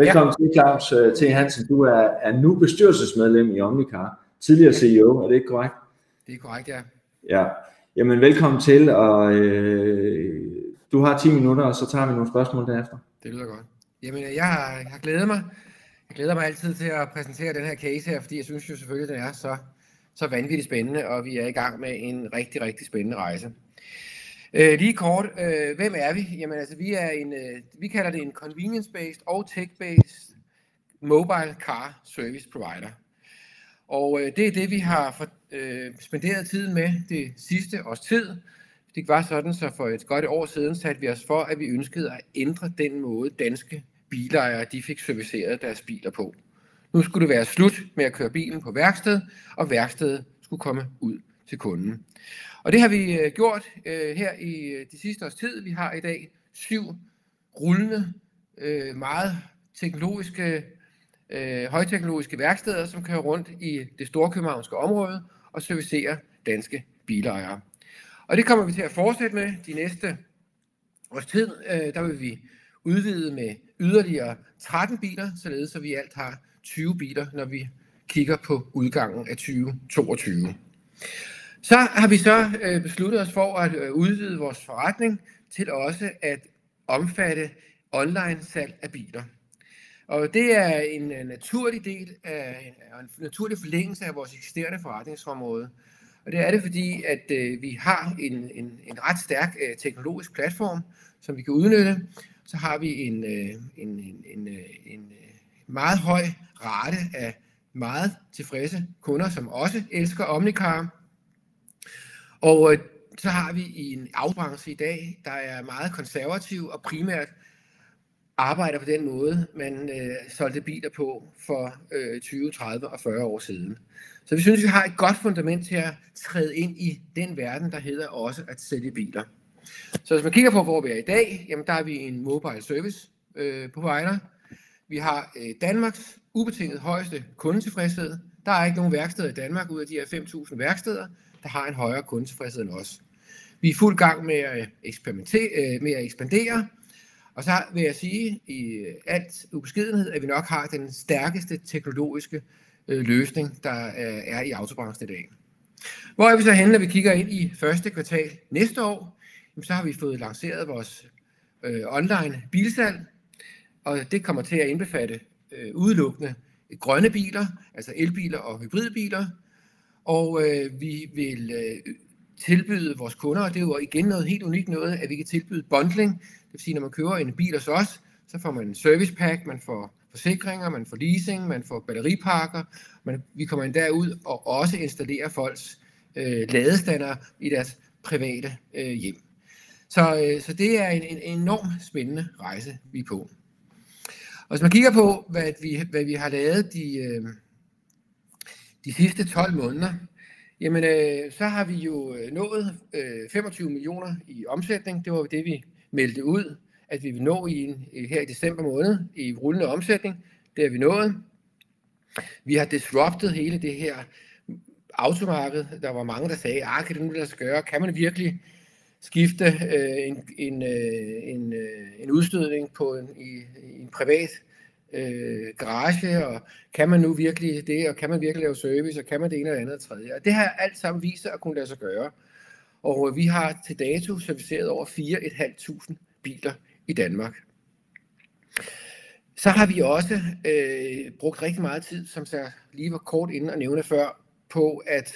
Velkommen ja. til, Claus øh, T. Hansen. Du er, er nu bestyrelsesmedlem i Omnicar, tidligere CEO, er det ikke korrekt? Det er korrekt, ja. Ja, jamen velkommen til, og øh, du har 10 minutter, og så tager vi nogle spørgsmål derefter. Det lyder godt. Jamen, jeg har, jeg har glædet mig. Jeg glæder mig altid til at præsentere den her case her, fordi jeg synes jo selvfølgelig, den er så, så vanvittigt spændende, og vi er i gang med en rigtig, rigtig spændende rejse. Øh, lige kort, øh, hvem er vi? Jamen altså, vi er en, øh, vi kalder det en convenience-based og tech-based mobile car service provider. Og øh, det er det, vi har for, øh, spenderet tiden med det sidste års tid. Det var sådan, så for et godt år siden satte vi os for, at vi ønskede at ændre den måde, danske bilejere de fik serviceret deres biler på. Nu skulle det være slut med at køre bilen på værksted, og værkstedet skulle komme ud til kunden. Og det har vi øh, gjort øh, her i øh, de sidste års tid. Vi har i dag syv rullende, øh, meget teknologiske, øh, højteknologiske værksteder, som kører rundt i det store københavnske område og servicerer danske bilejere. Og det kommer vi til at fortsætte med de næste års tid. Øh, der vil vi udvide med yderligere 13 biler, således at vi alt har 20 biler, når vi kigger på udgangen af 2022. Så har vi så øh, besluttet os for at øh, udvide vores forretning til også at omfatte online salg af biler. Og det er en øh, naturlig del af øh, en naturlig forlængelse af vores eksisterende forretningsområde. Og det er det, fordi at øh, vi har en, en, en ret stærk øh, teknologisk platform, som vi kan udnytte. Så har vi en, en, en, en, en meget høj rate af meget tilfredse kunder, som også elsker Omnicar. Og øh, så har vi en afbranche i dag, der er meget konservativ og primært arbejder på den måde, man øh, solgte biler på for øh, 20, 30 og 40 år siden. Så vi synes, vi har et godt fundament til at træde ind i den verden, der hedder også at sælge biler. Så hvis man kigger på, hvor vi er i dag, jamen der er vi en mobile service øh, provider. Vi har øh, Danmarks ubetinget højeste kundetilfredshed. Der er ikke nogen værksteder i Danmark ud af de her 5.000 værksteder, der har en højere kundetilfredshed end os. Vi er fuld gang med at, øh, eksperimentere, øh, med at ekspandere, og så vil jeg sige i øh, alt ubeskedenhed, at vi nok har den stærkeste teknologiske løsning, der er i autobranchen i dag. Hvor er vi så henne, når vi kigger ind i første kvartal næste år? så har vi fået lanceret vores øh, online bilsalg, og det kommer til at indbefatte øh, udelukkende grønne biler, altså elbiler og hybridbiler, og øh, vi vil øh, tilbyde vores kunder, og det er jo igen noget helt unikt noget, at vi kan tilbyde bundling. Det vil sige, når man køber en bil hos os, så får man en service pack, man får forsikringer, man får leasing, man får batteripakker. Man, vi kommer endda ud og også installerer folks øh, ladestander i deres private øh, hjem. Så, øh, så det er en, en enorm spændende rejse, vi er på. Og hvis man kigger på, hvad vi, hvad vi har lavet de, øh, de sidste 12 måneder, jamen øh, så har vi jo øh, nået øh, 25 millioner i omsætning. Det var det, vi meldte ud, at vi vil nå i en, øh, her i december måned i rullende omsætning. Det har vi nået. Vi har disruptet hele det her automarked. Der var mange, der sagde, ah, kan det nu lade sig gøre? Kan man virkelig skifte øh, en, en, øh, en, øh, en udstødning på en, i, i en privat øh, garage, og kan man nu virkelig det, og kan man virkelig lave service, og kan man det ene eller andet og tredje. Og det har alt sammen vist sig at kunne lade sig gøre. Og vi har til dato serviceret over 4.500 biler i Danmark. Så har vi også øh, brugt rigtig meget tid, som jeg lige var kort inden og nævne før, på at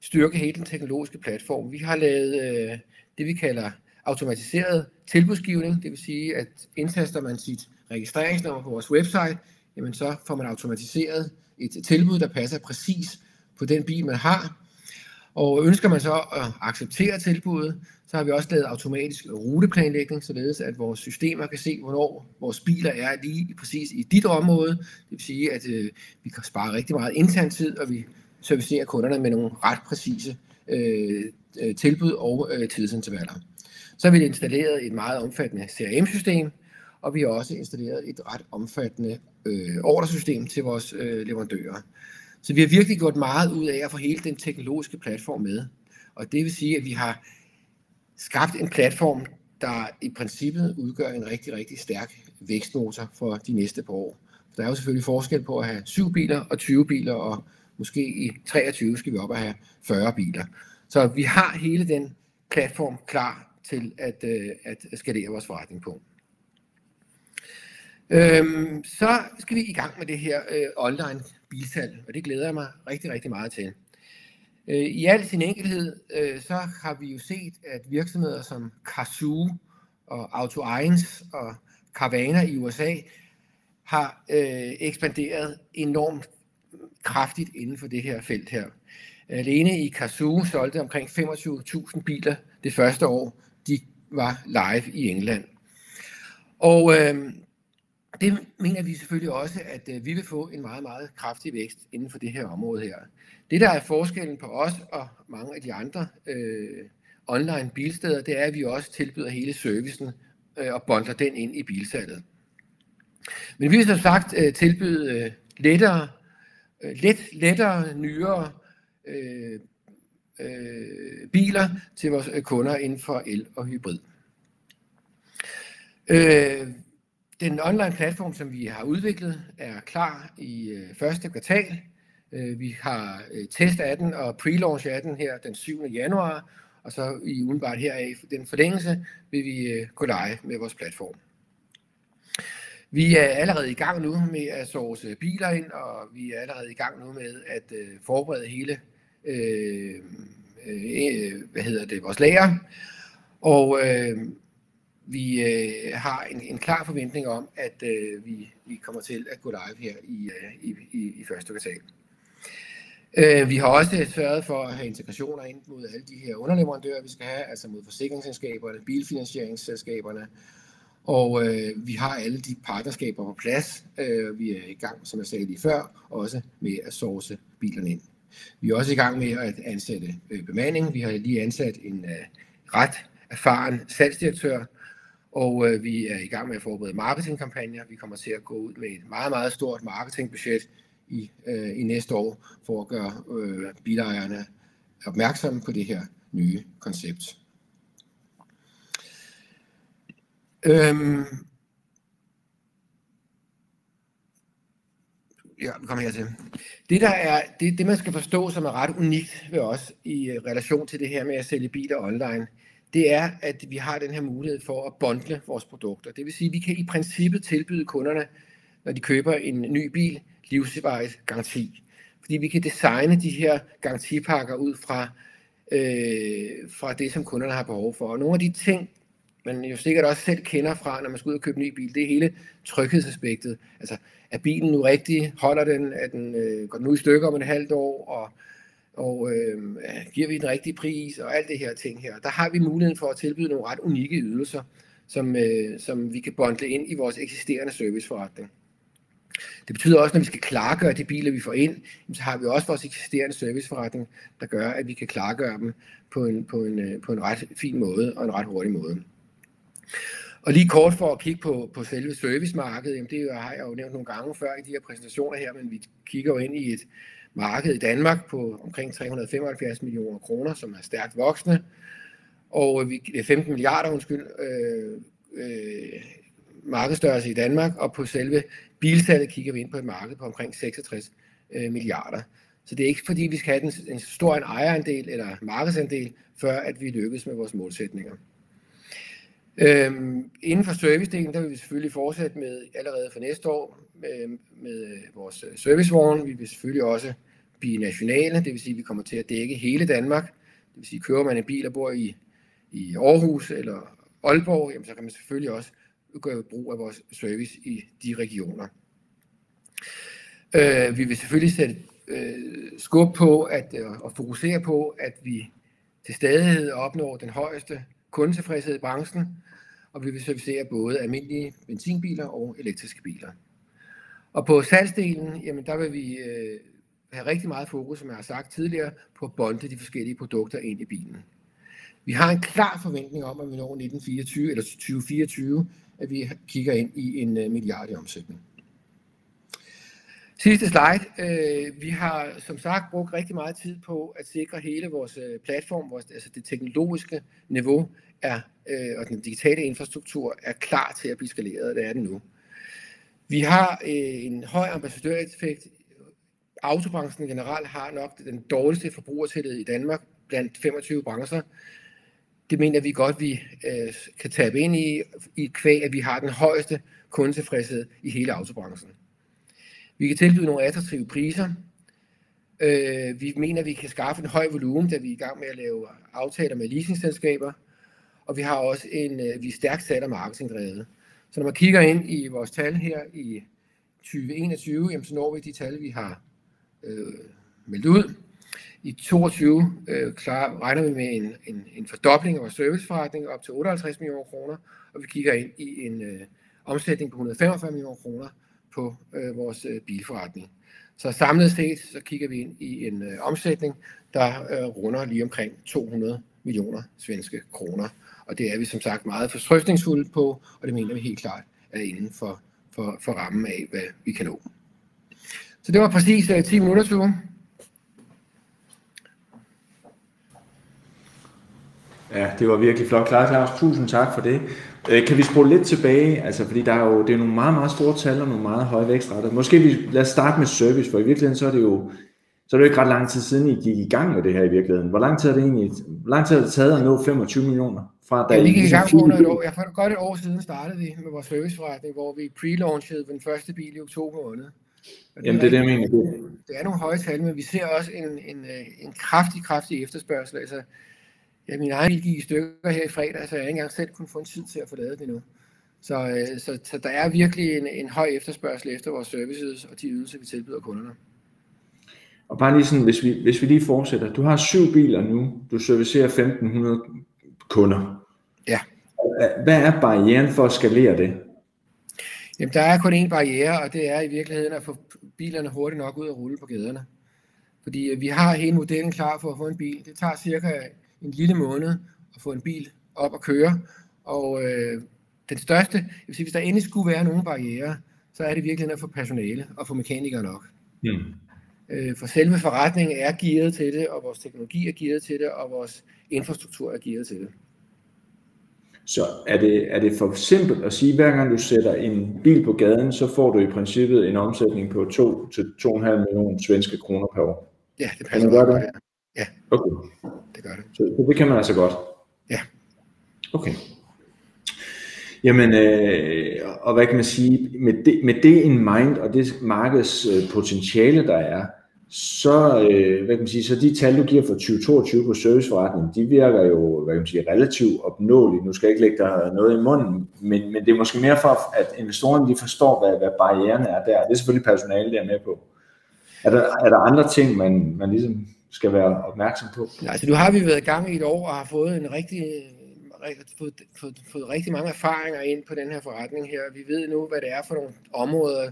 styrke hele den teknologiske platform. Vi har lavet øh, det, vi kalder automatiseret tilbudsgivning, det vil sige, at indtaster man sit registreringsnummer på vores website, jamen så får man automatiseret et tilbud, der passer præcis på den bil, man har. Og ønsker man så at acceptere tilbuddet, så har vi også lavet automatisk ruteplanlægning, således at vores systemer kan se, hvornår vores biler er lige præcis i dit område. Det vil sige, at øh, vi kan spare rigtig meget intern tid, og vi servicerer kunderne med nogle ret præcise øh, øh tilbud og øh, tidsintervaller. Så har vi installeret et meget omfattende CRM-system, og vi har også installeret et ret omfattende øh, ordersystem til vores øh, leverandører. Så vi har virkelig gjort meget ud af at få hele den teknologiske platform med. Og det vil sige, at vi har skabt en platform, der i princippet udgør en rigtig, rigtig stærk vækstmotor for de næste par år. Der er jo selvfølgelig forskel på at have 7 biler og 20 biler, og måske i 23 skal vi op og have 40 biler. Så vi har hele den platform klar til at, øh, at skalere vores forretning på. Øhm, så skal vi i gang med det her øh, online bilsalg, og det glæder jeg mig rigtig, rigtig meget til. Øh, I al sin enkelhed, øh, så har vi jo set, at virksomheder som Cazoo og Auto 1 og Carvana i USA har øh, ekspanderet enormt kraftigt inden for det her felt her. Alene i Cazoo solgte omkring 25.000 biler det første år, de var live i England. Og øh, det mener vi selvfølgelig også, at øh, vi vil få en meget, meget kraftig vækst inden for det her område her. Det, der er forskellen på os og mange af de andre øh, online bilsteder, det er, at vi også tilbyder hele servicen øh, og bonder den ind i bilsalget. Men vi vil som sagt øh, tilbyde øh, lettere, øh, let, lettere, nyere øh, øh, biler til vores øh, kunder inden for el og hybrid. Øh, den online platform, som vi har udviklet, er klar i øh, første kvartal. Øh, vi har øh, test af den og pre-launch af den her den 7. januar, og så i udenbart heraf den forlængelse vil vi øh, gå live med vores platform. Vi er allerede i gang nu med at source biler ind, og vi er allerede i gang nu med at øh, forberede hele øh, øh, hvad hedder det, vores lager. Og øh, vi øh, har en, en klar forventning om, at øh, vi, vi kommer til at gå live her i, øh, i, i, i første kvartal. Øh, vi har også sørget for at have integrationer ind mod alle de her underleverandører, vi skal have, altså mod forsikringsselskaberne, bilfinansieringsselskaberne, og øh, vi har alle de partnerskaber på plads. Øh, vi er i gang, som jeg sagde lige før, også med at source bilerne ind. Vi er også i gang med at ansætte øh, bemanding. Vi har lige ansat en øh, ret erfaren salgsdirektør, og øh, vi er i gang med at forberede marketingkampagner. Vi kommer til at gå ud med et meget, meget stort marketingbudget i, øh, i næste år for at gøre øh, bilejerne opmærksomme på det her nye koncept. Øhm, ja, kom her til. Det, der er, det, det, man skal forstå, som er ret unikt ved os i øh, relation til det her med at sælge biler online, det er, at vi har den her mulighed for at bundle vores produkter. Det vil sige, at vi kan i princippet tilbyde kunderne, når de køber en ny bil, livsvarigt garanti. Fordi vi kan designe de her garantipakker ud fra, øh, fra det, som kunderne har behov for. Og nogle af de ting, man jo sikkert også selv kender fra, når man skal ud og købe en ny bil, det er hele tryghedsaspektet. Altså, er bilen nu rigtig? Holder den? Er den øh, går den ud i stykker om et halvt år? Og og øh, giver vi den rigtige pris og alt det her ting her. Der har vi muligheden for at tilbyde nogle ret unikke ydelser, som, øh, som vi kan bundle ind i vores eksisterende serviceforretning. Det betyder også, når vi skal klargøre de biler, vi får ind, så har vi også vores eksisterende serviceforretning, der gør, at vi kan klargøre dem på en, på en, øh, på en ret fin måde og en ret hurtig måde. Og lige kort for at kigge på, på selve servicemarkedet, jamen det har jeg jo nævnt nogle gange før i de her præsentationer her, men vi kigger jo ind i et, marked i Danmark på omkring 375 millioner kroner, som er stærkt voksende, og øh, vi, det er 15 milliarder undskyld, øh, øh, markedsstørrelse i Danmark, og på selve bilsalget kigger vi ind på et marked på omkring 66 øh, milliarder. Så det er ikke fordi, vi skal have en, en stor en ejerandel eller markedsandel, før at vi lykkes med vores målsætninger. Øhm, inden for servicedelen, der vil vi selvfølgelig fortsætte med allerede for næste år med, med vores øh, servicevogn. Vi vil selvfølgelig også blive nationale, det vil sige, at vi kommer til at dække hele Danmark. Det vil sige, kører man en bil og bor i, i Aarhus eller Aalborg, jamen, så kan man selvfølgelig også gøre brug af vores service i de regioner. Øh, vi vil selvfølgelig sætte øh, skub på at, øh, og fokusere på, at vi til stadighed opnår den højeste kundetilfredshed i branchen, og vi vil servicere både almindelige benzinbiler og elektriske biler. Og på salgsdelen, jamen der vil vi øh, have rigtig meget fokus, som jeg har sagt tidligere, på at bonde de forskellige produkter ind i bilen. Vi har en klar forventning om, at vi når 1924 eller 2024, at vi kigger ind i en øh, milliard i omsætning. Sidste slide. Øh, vi har som sagt brugt rigtig meget tid på at sikre hele vores øh, platform, vores, altså det teknologiske niveau er, og den digitale infrastruktur er klar til at blive skaleret, det er den nu. Vi har en høj ambassadøreffekt. Autobranchen generelt har nok den dårligste forbrugertillid i Danmark blandt 25 brancher. Det mener vi godt, vi øh, kan tabe ind i, i kvæg, at vi har den højeste kundetilfredshed i hele autobranchen. Vi kan tilbyde nogle attraktive priser. Øh, vi mener, at vi kan skaffe en høj volumen, da vi er i gang med at lave aftaler med leasingselskaber. Og vi har også en, øh, vi er stærkt sat og marketingdrevet. Så når man kigger ind i vores tal her i 2021, jamen, så når vi de tal, vi har øh, meldt ud. I 2022 øh, klar, regner vi med en, en, en fordobling af vores serviceforretning op til 58 millioner kroner, og vi kigger ind i en øh, omsætning på 145 millioner kroner på øh, vores øh, bilforretning. Så samlet set så kigger vi ind i en øh, omsætning, der øh, runder lige omkring 200 millioner svenske kroner. Og det er vi som sagt meget forstrøftningsfulde på, og det mener vi helt klart er inden for, for, for rammen af, hvad vi kan nå. Så det var præcis øh, 10 minutter, Tue. Ja, det var virkelig flot klaret, Claus. Tusind tak for det. Øh, kan vi spole lidt tilbage, altså fordi der er jo, det er nogle meget, meget store tal og nogle meget høje vækstrater. Måske vi, lad os starte med service, for i virkeligheden så er det jo, så er det jo ikke ret lang tid siden, I gik i gang med det her i virkeligheden. Hvor lang tid er det egentlig, hvor lang tid har det taget at nå 25 millioner? Fra, da ja, vi gik i gang for et år. Jeg for godt et år siden startede vi med vores serviceforretning, hvor vi pre-launchede den første bil i oktober måned. Jamen det er det, jeg mener. Det er nogle høje tal, men vi ser også en, en, en kraftig, kraftig efterspørgsel. Altså, Ja, min egen gik i stykker her i fredag, så jeg ikke engang selv kunne få en tid til at få lavet det nu. Så, øh, så, så der er virkelig en, en høj efterspørgsel efter vores services og de ydelser, vi tilbyder kunderne. Og bare lige sådan, hvis vi, hvis vi lige fortsætter. Du har syv biler nu, du servicerer 1500 kunder. Ja. Hvad er barrieren for at skalere det? Jamen, der er kun én barriere, og det er i virkeligheden at få bilerne hurtigt nok ud og rulle på gaderne. Fordi øh, vi har hele modellen klar for at få en bil. Det tager cirka en lille måned at få en bil op og køre. Og øh, den største, jeg vil sige, hvis der endelig skulle være nogle barriere, så er det virkelig at få personale og få mekanikere nok. Mm. Øh, for selve forretningen er gearet til det, og vores teknologi er gearet til det, og vores infrastruktur er gearet til det. Så er det, er det for simpelt at sige, at hver gang du sætter en bil på gaden, så får du i princippet en omsætning på 2 til 2,5 millioner svenske kroner per år? Ja, det passer godt. Det? Ja. Okay. Det gør det. Så det kan man altså godt? Ja. Okay. Jamen, øh, og hvad kan man sige, med det, med det in mind, og det markedspotentiale, der er, så, øh, hvad kan man sige, så de tal, du giver for 2022 på serviceforretningen, de virker jo, hvad kan man sige, relativt opnåelige. Nu skal jeg ikke lægge dig noget i munden, men, men det er måske mere for, at investorerne de forstår, hvad, hvad barrieren er der. Det er selvfølgelig personale, der er med på. Er der, er der andre ting, man, man ligesom skal være opmærksom på? Ja, altså nu har vi været i gang i et år og har fået en rigtig øh, fået, fået, fået rigtig mange erfaringer ind på den her forretning her. Vi ved nu, hvad det er for nogle områder,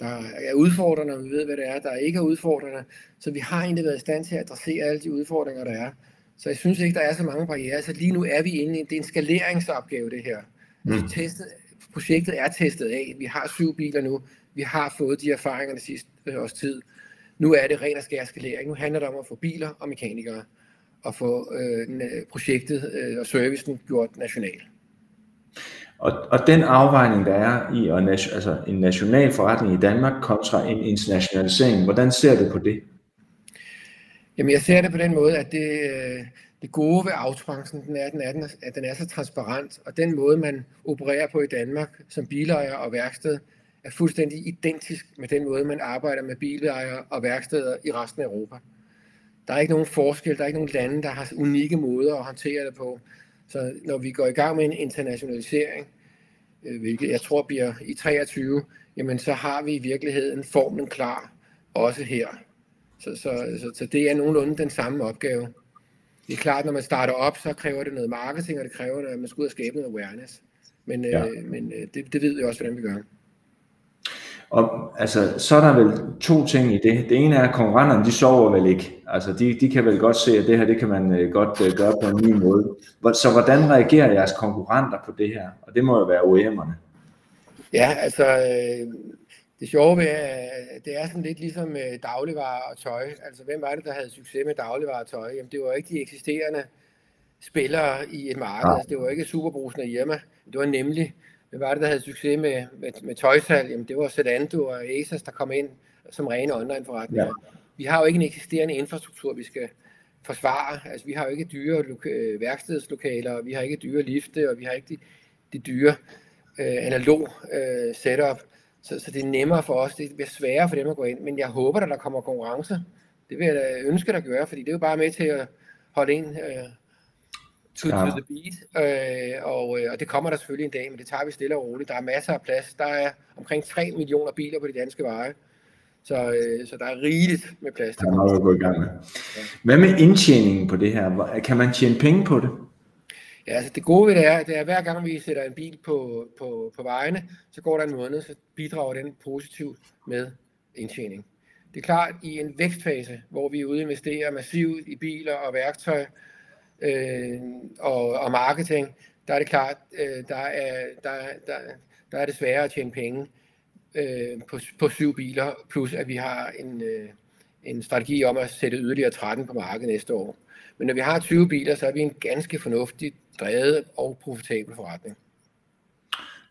der er udfordrende, og vi ved, hvad det er, der ikke er udfordrende. Så vi har egentlig været i stand til at adressere alle de udfordringer, der er. Så jeg synes ikke, der er så mange barriere. Så lige nu er vi inde i, det er en skaleringsopgave, det her. Mm. Altså, testet, projektet er testet af. Vi har syv biler nu. Vi har fået de erfaringer det sidste års tid. Nu er det ren og skær skalering. Nu handler det om at få biler og mekanikere og få øh, projektet øh, og servicen gjort national. Og, og den afvejning, der er i at, altså en national forretning i Danmark kontra en internationalisering, hvordan ser du på det? Jamen jeg ser det på den måde, at det, øh, det gode ved autobranchen, den er, den er, den er, at den er så transparent, og den måde, man opererer på i Danmark som bilejer og værksted, er fuldstændig identisk med den måde, man arbejder med bilejere og værksteder i resten af Europa. Der er ikke nogen forskel, der er ikke nogen lande, der har unikke måder at håndtere det på. Så når vi går i gang med en internationalisering, øh, hvilket jeg tror bliver i 23, jamen så har vi i virkeligheden formen klar, også her. Så, så, så, så det er nogenlunde den samme opgave. Det er klart, når man starter op, så kræver det noget marketing, og det kræver, at man skal ud og skabe noget awareness. Men, ja. øh, men øh, det, det ved vi også, hvordan vi gør. Og altså, så er der vel to ting i det. Det ene er, at konkurrenterne, de sover vel ikke. Altså, de, de kan vel godt se, at det her, det kan man uh, godt uh, gøre på en ny måde. Så hvordan reagerer jeres konkurrenter på det her? Og det må jo være OEM'erne. Ja, altså, øh, det sjove ved, det er sådan lidt ligesom med dagligvarer og tøj. Altså, hvem var det, der havde succes med dagligvarer og tøj? Jamen, det var ikke de eksisterende spillere i et marked. Ja. Altså, det var ikke Superbrusen og Irma. Det var nemlig, hvem var det, der havde succes med, med, med tøjsalg? Jamen, det var Zalando og Asos, der kom ind som rene online-forretninger. Ja. Vi har jo ikke en eksisterende infrastruktur, vi skal forsvare. Altså, vi har jo ikke dyre loka- værkstedslokaler, vi har ikke dyre lifte, og vi har ikke de, de dyre øh, analog øh, setup. Så, så det er nemmere for os, det bliver sværere for dem at gå ind, men jeg håber, at der kommer konkurrence. Det vil jeg da ønske, der gør, fordi det er jo bare med til at holde en øh, to, ja. to the beat, øh, og, øh, og det kommer der selvfølgelig en dag, men det tager vi stille og roligt. Der er masser af plads. Der er omkring 3 millioner biler på de danske veje, så, øh, så der er rigeligt med plads. Der er noget at gå i gang med. Hvad med indtjeningen på det her? Kan man tjene penge på det? Ja, altså det gode ved det er, det er, at hver gang vi sætter en bil på, på, på vejene, så går der en måned, så bidrager den positivt med indtjening. Det er klart, i en vækstfase, hvor vi ude investerer massivt i biler og værktøj øh, og, og marketing, der er det klart, øh, der, er, der, der, der er det sværere at tjene penge øh, på, på syv biler, plus at vi har en, øh, en strategi om at sætte yderligere 13 på markedet næste år. Men når vi har 20 biler, så er vi en ganske fornuftig drevet og profitabel forretning.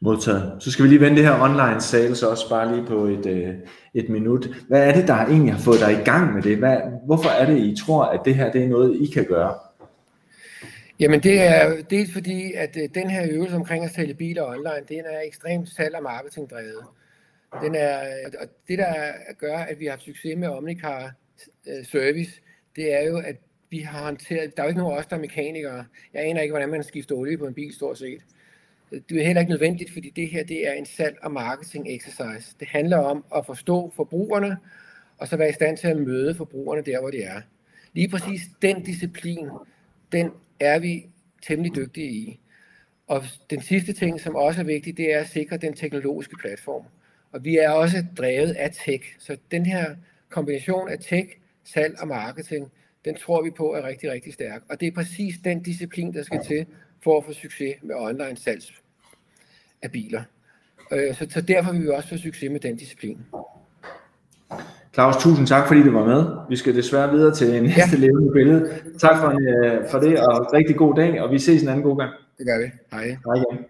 Modtaget. Så skal vi lige vende det her online sales også bare lige på et, øh, et minut. Hvad er det, der egentlig har fået dig i gang med det? Hvad, hvorfor er det, I tror, at det her det er noget, I kan gøre? Jamen det er dels fordi, at øh, den her øvelse omkring at sælge biler online, den er ekstremt salg- og marketingdrevet. Den er, øh, og det, der gør, at vi har haft succes med Omnicar øh, Service, det er jo, at vi har håndteret, der er jo ikke nogen af os, der er mekanikere. Jeg aner ikke, hvordan man skifter olie på en bil, stort set. Det er heller ikke nødvendigt, fordi det her det er en salg- og marketing exercise. Det handler om at forstå forbrugerne, og så være i stand til at møde forbrugerne der, hvor de er. Lige præcis den disciplin, den er vi temmelig dygtige i. Og den sidste ting, som også er vigtig, det er at sikre den teknologiske platform. Og vi er også drevet af tech. Så den her kombination af tech, salg og marketing, den tror vi på er rigtig, rigtig stærk. Og det er præcis den disciplin, der skal til for at få succes med online salg af biler. Øh, så, så derfor vil vi også få succes med den disciplin. Claus, tusind tak, fordi du var med. Vi skal desværre videre til næste ja. levende billede. Tak for, øh, for det, og rigtig god dag, og vi ses en anden god gang. Det gør vi. Hej. Hej igen.